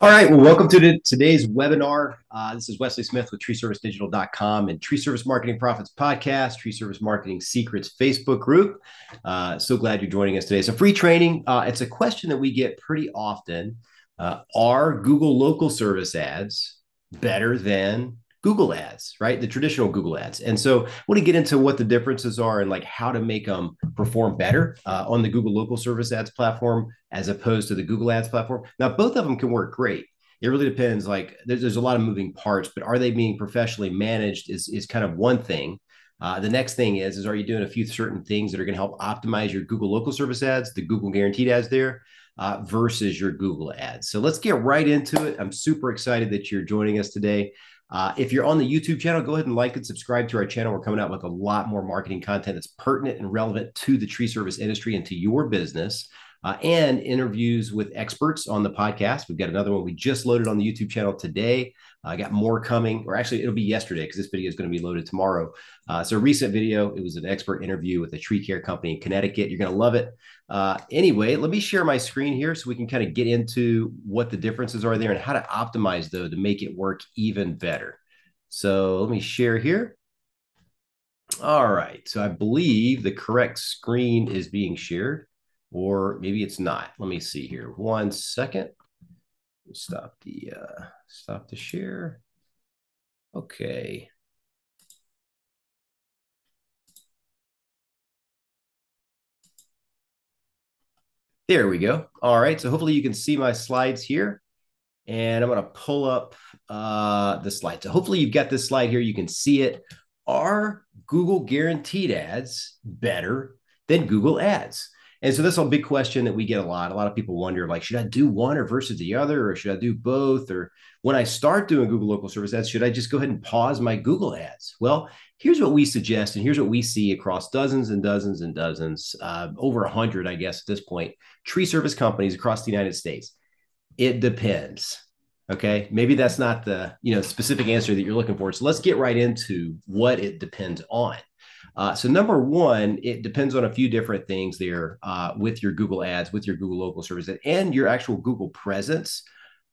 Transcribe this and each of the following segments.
All right. Well, welcome to the, today's webinar. Uh, this is Wesley Smith with treeservicedigital.com and Tree Service Marketing Profits Podcast, Tree Service Marketing Secrets Facebook group. Uh, so glad you're joining us today. So, free training. Uh, it's a question that we get pretty often. Uh, are Google local service ads better than Google ads, right? The traditional Google ads. And so I want to get into what the differences are and like how to make them perform better uh, on the Google local service ads platform as opposed to the Google ads platform. Now, both of them can work great. It really depends. Like there's, there's a lot of moving parts, but are they being professionally managed is, is kind of one thing. Uh, the next thing is, is are you doing a few certain things that are going to help optimize your Google local service ads, the Google guaranteed ads there, uh, versus your Google ads. So let's get right into it. I'm super excited that you're joining us today. Uh, if you're on the YouTube channel, go ahead and like and subscribe to our channel. We're coming out with a lot more marketing content that's pertinent and relevant to the tree service industry and to your business. Uh, and interviews with experts on the podcast. We've got another one we just loaded on the YouTube channel today. I got more coming, or actually, it'll be yesterday because this video is going to be loaded tomorrow. Uh, so, a recent video, it was an expert interview with a tree care company in Connecticut. You're going to love it. Uh, anyway, let me share my screen here so we can kind of get into what the differences are there and how to optimize, though, to make it work even better. So, let me share here. All right. So, I believe the correct screen is being shared, or maybe it's not. Let me see here. One second stop the uh, stop the share. Okay. There we go. All right. So hopefully you can see my slides here. And I'm going to pull up uh, the slide. So hopefully you've got this slide here. You can see it. Are Google guaranteed ads better than Google ads? And so that's a big question that we get a lot. A lot of people wonder, like, should I do one or versus the other, or should I do both? Or when I start doing Google local service ads, should I just go ahead and pause my Google ads? Well, here's what we suggest, and here's what we see across dozens and dozens and dozens, uh, over a hundred, I guess, at this point, tree service companies across the United States. It depends. Okay, maybe that's not the you know specific answer that you're looking for. So let's get right into what it depends on. Uh, so number one, it depends on a few different things there uh, with your Google Ads, with your Google Local Service, and your actual Google presence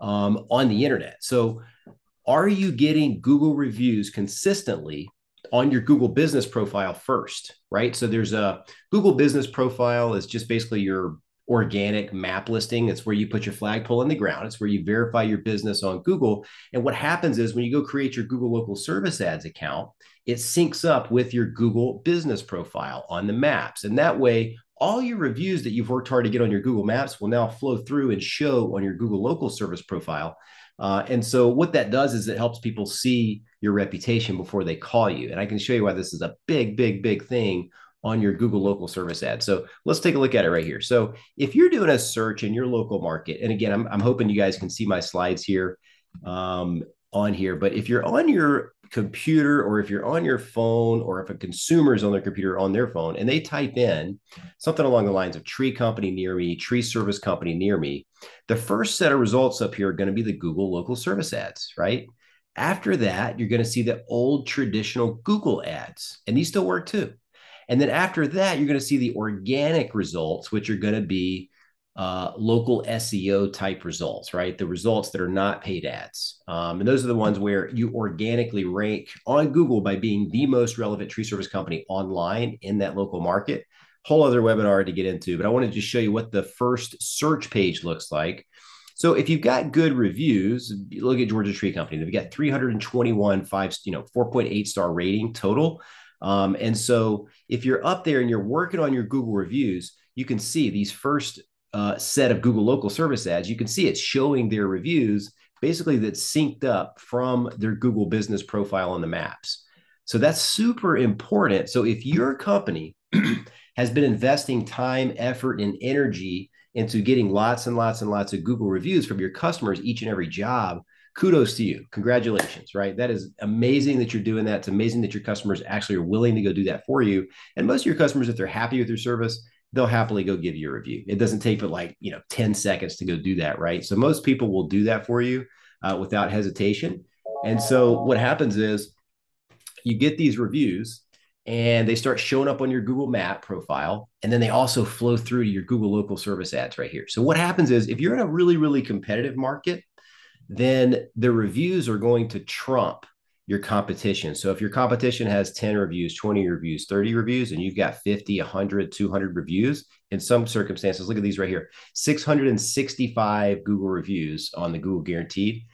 um, on the internet. So, are you getting Google reviews consistently on your Google Business profile first? Right. So there's a Google Business profile is just basically your organic map listing. It's where you put your flagpole in the ground. It's where you verify your business on Google. And what happens is when you go create your Google Local Service Ads account, it syncs up with your Google business profile on the maps. And that way, all your reviews that you've worked hard to get on your Google Maps will now flow through and show on your Google local service profile. Uh, and so, what that does is it helps people see your reputation before they call you. And I can show you why this is a big, big, big thing on your Google local service ad. So let's take a look at it right here. So if you're doing a search in your local market, and again, I'm, I'm hoping you guys can see my slides here um, on here, but if you're on your computer or if you're on your phone or if a consumer is on their computer on their phone and they type in something along the lines of tree company near me, tree service company near me, the first set of results up here are going to be the Google local service ads, right? After that, you're going to see the old traditional Google ads, and these still work too. And then after that, you're going to see the organic results, which are going to be uh, local SEO type results, right? The results that are not paid ads. Um, and those are the ones where you organically rank on Google by being the most relevant tree service company online in that local market. Whole other webinar to get into, but I wanted to show you what the first search page looks like. So if you've got good reviews, look at Georgia Tree Company. They've got 321 five, you know, 4.8 star rating total. Um, and so if you're up there and you're working on your Google reviews, you can see these first uh, set of Google local service ads, you can see it's showing their reviews basically that's synced up from their Google business profile on the maps. So that's super important. So if your company has been investing time, effort, and energy into getting lots and lots and lots of Google reviews from your customers each and every job, kudos to you. Congratulations, right? That is amazing that you're doing that. It's amazing that your customers actually are willing to go do that for you. And most of your customers, if they're happy with your service, they'll happily go give you a review. It doesn't take but like, you know, 10 seconds to go do that, right? So most people will do that for you uh, without hesitation. And so what happens is you get these reviews and they start showing up on your Google Map profile. And then they also flow through to your Google local service ads right here. So what happens is if you're in a really, really competitive market, then the reviews are going to trump your competition. So if your competition has 10 reviews, 20 reviews, 30 reviews, and you've got 50, 100, 200 reviews, in some circumstances, look at these right here 665 Google reviews on the Google Guaranteed,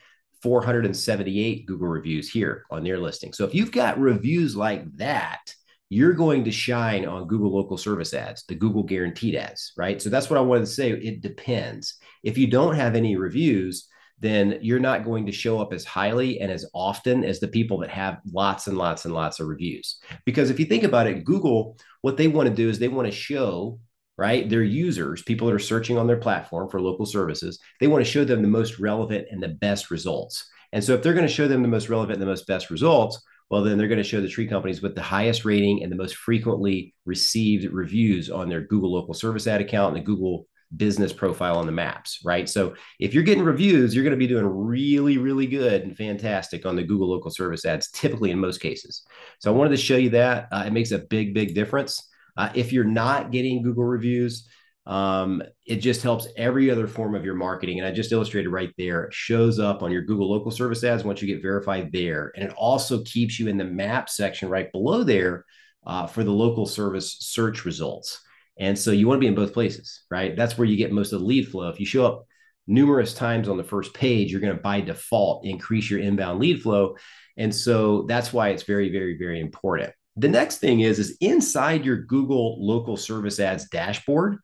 478 Google reviews here on their listing. So if you've got reviews like that, you're going to shine on Google local service ads, the Google guaranteed ads, right? So that's what I wanted to say. It depends. If you don't have any reviews, then you're not going to show up as highly and as often as the people that have lots and lots and lots of reviews. Because if you think about it, Google, what they want to do is they want to show right their users people that are searching on their platform for local services they want to show them the most relevant and the best results and so if they're going to show them the most relevant and the most best results well then they're going to show the tree companies with the highest rating and the most frequently received reviews on their google local service ad account and the google business profile on the maps, right? So if you're getting reviews, you're going to be doing really, really good and fantastic on the Google local service ads, typically in most cases. So I wanted to show you that. Uh, it makes a big, big difference. Uh, if you're not getting Google reviews, um, it just helps every other form of your marketing. And I just illustrated right there, it shows up on your Google local service ads once you get verified there. And it also keeps you in the map section right below there uh, for the local service search results. And so you want to be in both places, right? That's where you get most of the lead flow. If you show up numerous times on the first page, you're going to by default increase your inbound lead flow. And so that's why it's very, very, very important. The next thing is, is inside your Google local service ads dashboard,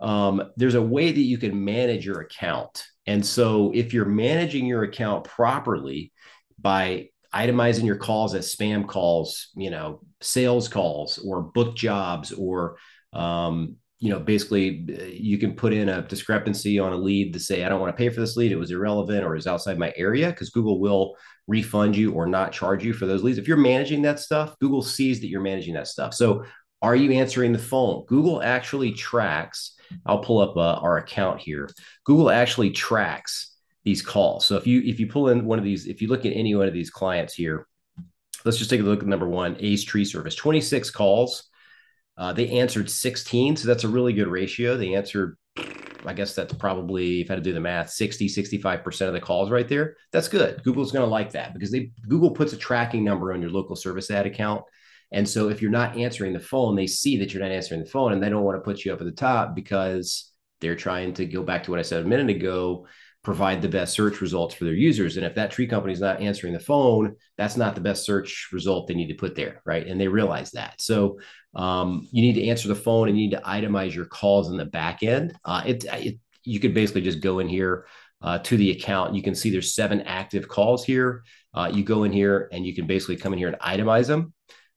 um, there's a way that you can manage your account. And so if you're managing your account properly by itemizing your calls as spam calls, you know, sales calls or book jobs or um, you know, basically uh, you can put in a discrepancy on a lead to say, I don't want to pay for this lead. It was irrelevant or is outside my area because Google will refund you or not charge you for those leads. If you're managing that stuff, Google sees that you're managing that stuff. So are you answering the phone? Google actually tracks. I'll pull up uh, our account here. Google actually tracks these calls. So if you if you pull in one of these, if you look at any one of these clients here, let's just take a look at number one, Ace Tree Service, 26 calls uh, they answered 16, so that's a really good ratio. They answered, I guess that's probably, if I had to do the math, 60, 65% of the calls right there. That's good. Google's going to like that because they Google puts a tracking number on your local service ad account. And so if you're not answering the phone, they see that you're not answering the phone and they don't want to put you up at the top because they're trying to go back to what I said a minute ago provide the best search results for their users. And if that tree company is not answering the phone, that's not the best search result they need to put there, right? And they realize that. So um, you need to answer the phone and you need to itemize your calls in the back end. Uh, it, it, you could basically just go in here uh, to the account. You can see there's seven active calls here. Uh, you go in here and you can basically come in here and itemize them.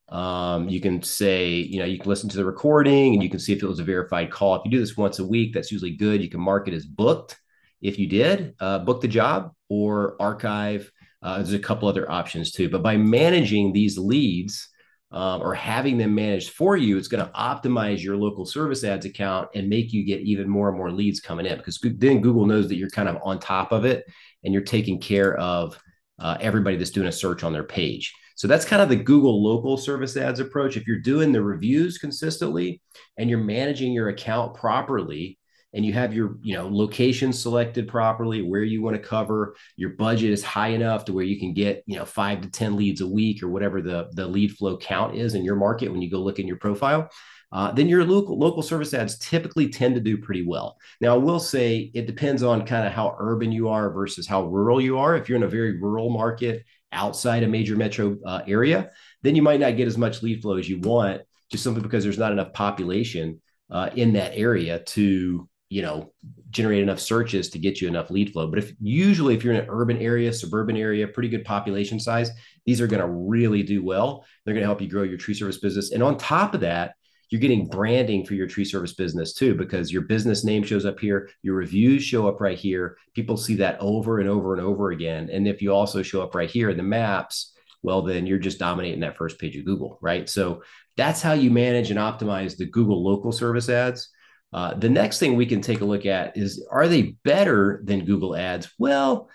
Um, you can say, you know, you can listen to the recording and you can see if it was a verified call. If you do this once a week, that's usually good. You can mark it as booked. If you did, uh, book the job or archive. Uh, there's a couple other options too. But by managing these leads, um, or having them managed for you, it's going to optimize your local service ads account and make you get even more and more leads coming in because then Google knows that you're kind of on top of it and you're taking care of uh, everybody that's doing a search on their page. So that's kind of the Google local service ads approach. If you're doing the reviews consistently and you're managing your account properly, and you have your you know location selected properly where you want to cover your budget is high enough to where you can get you know five to ten leads a week or whatever the the lead flow count is in your market when you go look in your profile uh, then your local local service ads typically tend to do pretty well. Now i will say it depends on kind of how urban you are versus how rural you are. If you're in a very rural market outside a major metro uh, area then you might not get as much lead flow as you want just simply because there's not enough population uh, in that area to you know generate enough searches to get you enough lead flow. But if usually if you're in an urban area suburban area pretty good population size these are going to really do well. They're going to help you grow your tree service business. And on top of that you're getting branding for your tree service business too because your business name shows up here your reviews show up right here people see that over and over and over again. And if you also show up right here in the maps well then you're just dominating that first page of google right? So that's how you manage and optimize the google local service ads uh, the next thing we can take a look at is are they better than Google Ads? Well,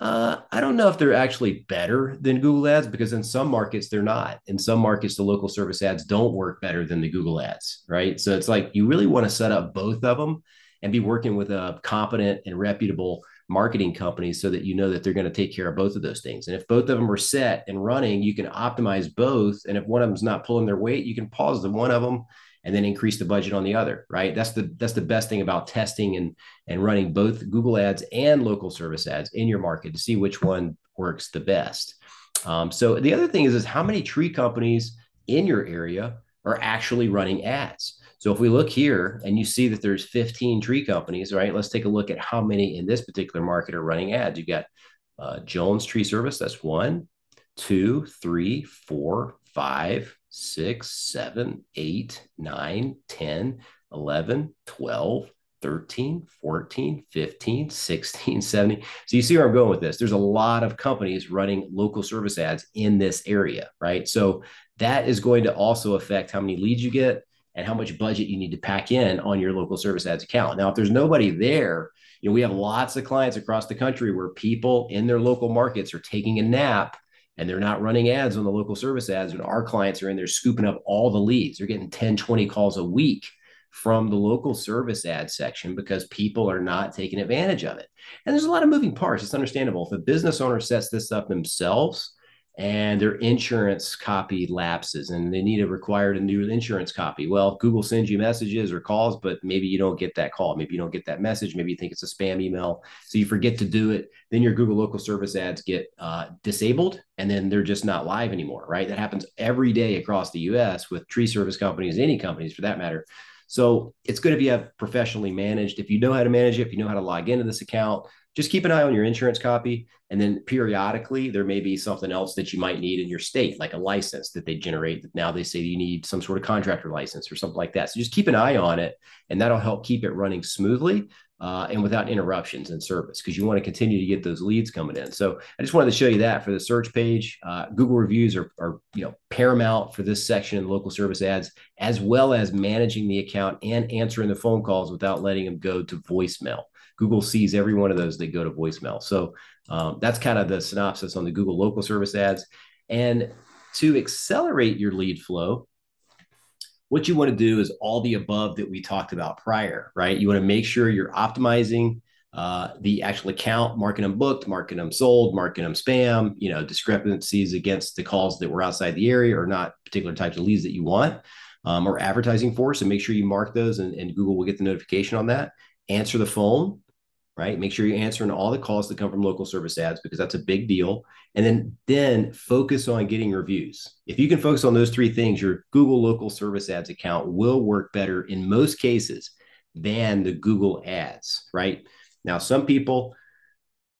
uh, I don't know if they're actually better than Google Ads because in some markets they're not. In some markets, the local service ads don't work better than the Google Ads, right? So it's like you really want to set up both of them and be working with a competent and reputable marketing company so that you know that they're going to take care of both of those things. And if both of them are set and running, you can optimize both. And if one of them's not pulling their weight, you can pause the one of them and then increase the budget on the other, right? That's the that's the best thing about testing and and running both Google ads and local service ads in your market to see which one works the best. Um, so the other thing is is how many tree companies in your area are actually running ads. So if we look here and you see that there's 15 tree companies, right? Let's take a look at how many in this particular market are running ads. You got uh, Jones Tree Service, that's one, two, three, four, five, six, seven, eight, nine, 10, 11, 12, 13, 14, 15, 16, 17. So you see where I'm going with this. There's a lot of companies running local service ads in this area, right? So that is going to also affect how many leads you get and how much budget you need to pack in on your local service ads account. Now, if there's nobody there, you know, we have lots of clients across the country where people in their local markets are taking a nap and they're not running ads on the local service ads and our clients are in there scooping up all the leads. They're getting 10, 20 calls a week from the local service ad section because people are not taking advantage of it. And there's a lot of moving parts. It's understandable. If a business owner sets this up themselves, and their insurance copy lapses and they need a required a new insurance copy. Well, Google sends you messages or calls, but maybe you don't get that call. Maybe you don't get that message. Maybe you think it's a spam email. So you forget to do it. Then your Google local service ads get uh, disabled and then they're just not live anymore, right? That happens every day across the US with tree service companies, any companies for that matter. So it's good if you have professionally managed. If you know how to manage it, if you know how to log into this account, just keep an eye on your insurance copy. And then periodically, there may be something else that you might need in your state, like a license that they generate. Now they say you need some sort of contractor license or something like that. So just keep an eye on it, and that'll help keep it running smoothly. Uh, and without interruptions in service because you want to continue to get those leads coming in. So I just wanted to show you that for the search page. Uh, Google reviews are, are you know paramount for this section in local service ads, as well as managing the account and answering the phone calls without letting them go to voicemail. Google sees every one of those that go to voicemail. So um, that's kind of the synopsis on the Google local service ads. And to accelerate your lead flow, what you want to do is all the above that we talked about prior, right? You want to make sure you're optimizing uh, the actual account, marking them booked, marking them sold, marking them spam, you know, discrepancies against the calls that were outside the area or not particular types of leads that you want um, or advertising for. So make sure you mark those and, and Google will get the notification on that. Answer the phone right? Make sure you're answering all the calls that come from local service ads because that's a big deal. And then then focus on getting reviews. If you can focus on those three things, your Google local service ads account will work better in most cases than the Google ads, right? Now, some people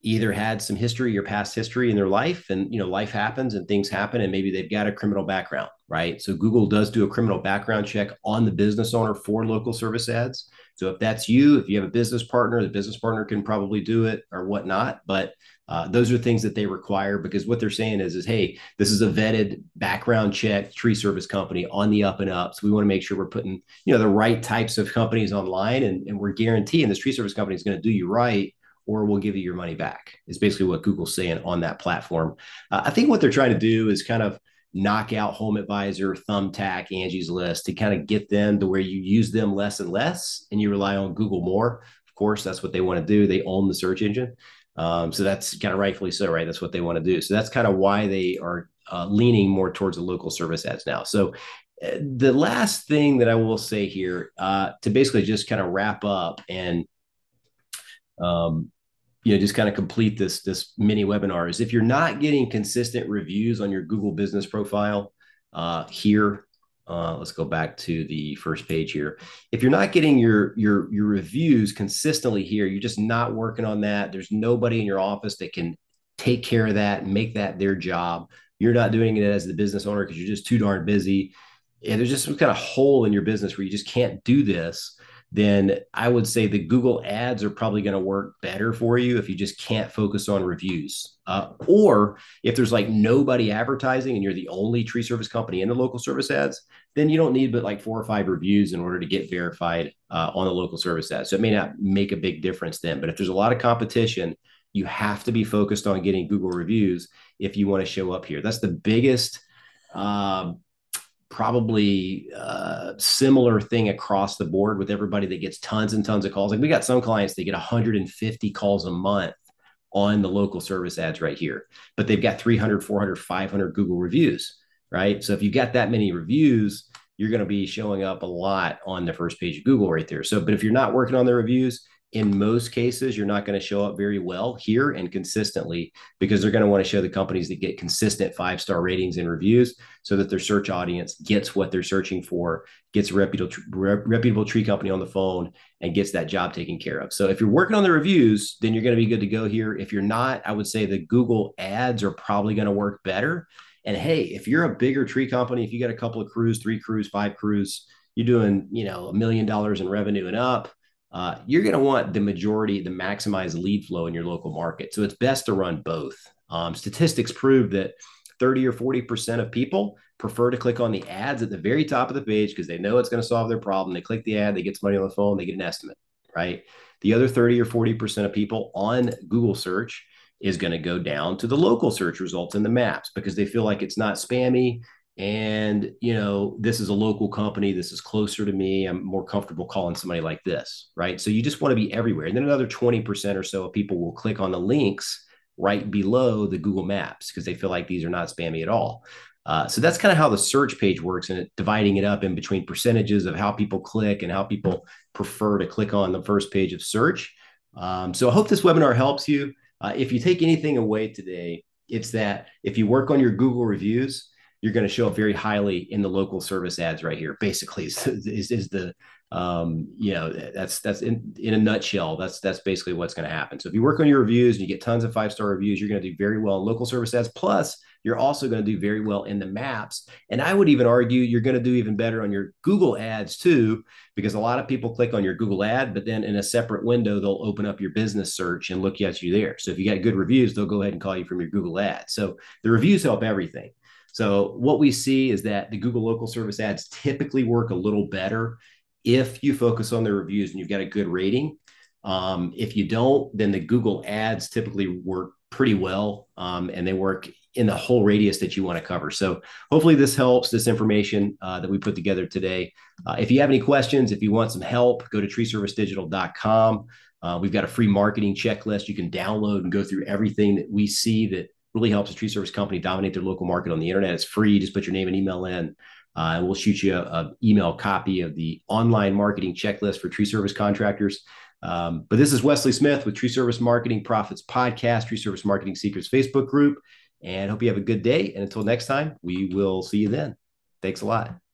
either had some history or past history in their life and you know life happens and things happen and maybe they've got a criminal background right so google does do a criminal background check on the business owner for local service ads so if that's you if you have a business partner the business partner can probably do it or whatnot but uh, those are things that they require because what they're saying is is hey this is a vetted background check tree service company on the up and up so we want to make sure we're putting you know the right types of companies online and, and we're guaranteeing this tree service company is going to do you right or we'll give you your money back is basically what google's saying on that platform. Uh, i think what they're trying to do is kind of knock out home advisor thumbtack angie's list to kind of get them to where you use them less and less and you rely on google more. Of course that's what they want to do. They own the search engine. Um, so that's kind of rightfully so right? That's what they want to do. So that's kind of why they are uh, leaning more towards the local service ads now. So uh, the last thing that i will say here uh, to basically just kind of wrap up and um, you know just kind of complete this this mini webinar is if you're not getting consistent reviews on your google business profile uh, here uh, let's go back to the first page here. If you're not getting your your your reviews consistently here you're just not working on that there's nobody in your office that can take care of that make that their job you're not doing it as the business owner because you're just too darn busy and there's just some kind of hole in your business where you just can't do this then I would say the Google ads are probably going to work better for you if you just can't focus on reviews. Uh, or if there's like nobody advertising and you're the only tree service company in the local service ads, then you don't need but like four or five reviews in order to get verified uh, on the local service ads. So it may not make a big difference then. But if there's a lot of competition, you have to be focused on getting Google reviews if you want to show up here. That's the biggest. Um, probably uh, similar thing across the board with everybody that gets tons and tons of calls. Like we got some clients that get 150 calls a month on the local service ads right here, but they've got 300, 400, 500 Google reviews, right? So if you got that many reviews, you're going to be showing up a lot on the first page of Google right there. So, but if you're not working on the reviews, in most cases, you're not going to show up very well here and consistently because they're going to want to show the companies that get consistent five star ratings and reviews so that their search audience gets what they're searching for, gets a reputable, reputable tree company on the phone, and gets that job taken care of. So if you're working on the reviews, then you're going to be good to go here. If you're not, I would say the Google ads are probably going to work better. And hey, if you're a bigger tree company, if you got a couple of crews, three crews, five crews, you're doing, you know, a million dollars in revenue and up uh, you're going to want the majority, the maximized lead flow in your local market. So it's best to run both. Um, statistics prove that 30 or 40% of people prefer to click on the ads at the very top of the page because they know it's going to solve their problem. They click the ad, they get some money on the phone, they get an estimate, right? The other 30 or 40% of people on Google search is going to go down to the local search results in the maps because they feel like it's not spammy and you know this is a local company. This is closer to me. I'm more comfortable calling somebody like this right? So you just want to be everywhere. And then another 20% or so of people will click on the links right below the google maps because they feel like these are not spammy at all. Uh, so that's kind of how the search page works and it, dividing it up in between percentages of how people click and how people prefer to click on the first page of search. Um, so i hope this webinar helps you. Uh, if you take anything away today it's that if you work on your google reviews you're going to show up very highly in the local service ads right here. Basically, is, is, is the um, you know that's that's in, in a nutshell. That's that's basically what's going to happen. So if you work on your reviews and you get tons of five star reviews, you're going to do very well in local service ads. Plus, you're also going to do very well in the maps. And I would even argue you're going to do even better on your Google ads too, because a lot of people click on your Google ad, but then in a separate window, they'll open up your business search and look at you there. So if you got good reviews, they'll go ahead and call you from your Google ad. So the reviews help everything. So what we see is that the Google local service ads typically work a little better if you focus on the reviews and you've got a good rating. Um, if you don't, then the Google ads typically work pretty well um, and they work in the whole radius that you want to cover. So hopefully this helps, this information uh, that we put together today. Uh, if you have any questions, if you want some help, go to treeservicedigital.com. Uh, we've got a free marketing checklist you can download and go through everything that we see that really helps a tree service company dominate their local market on the internet. It's free. Just put your name and email in. Uh, and we'll shoot you an email copy of the online marketing checklist for tree service contractors. Um, but this is Wesley Smith with Tree Service Marketing Profits Podcast, Tree Service Marketing Secrets Facebook group. And hope you have a good day. And until next time, we will see you then. Thanks a lot.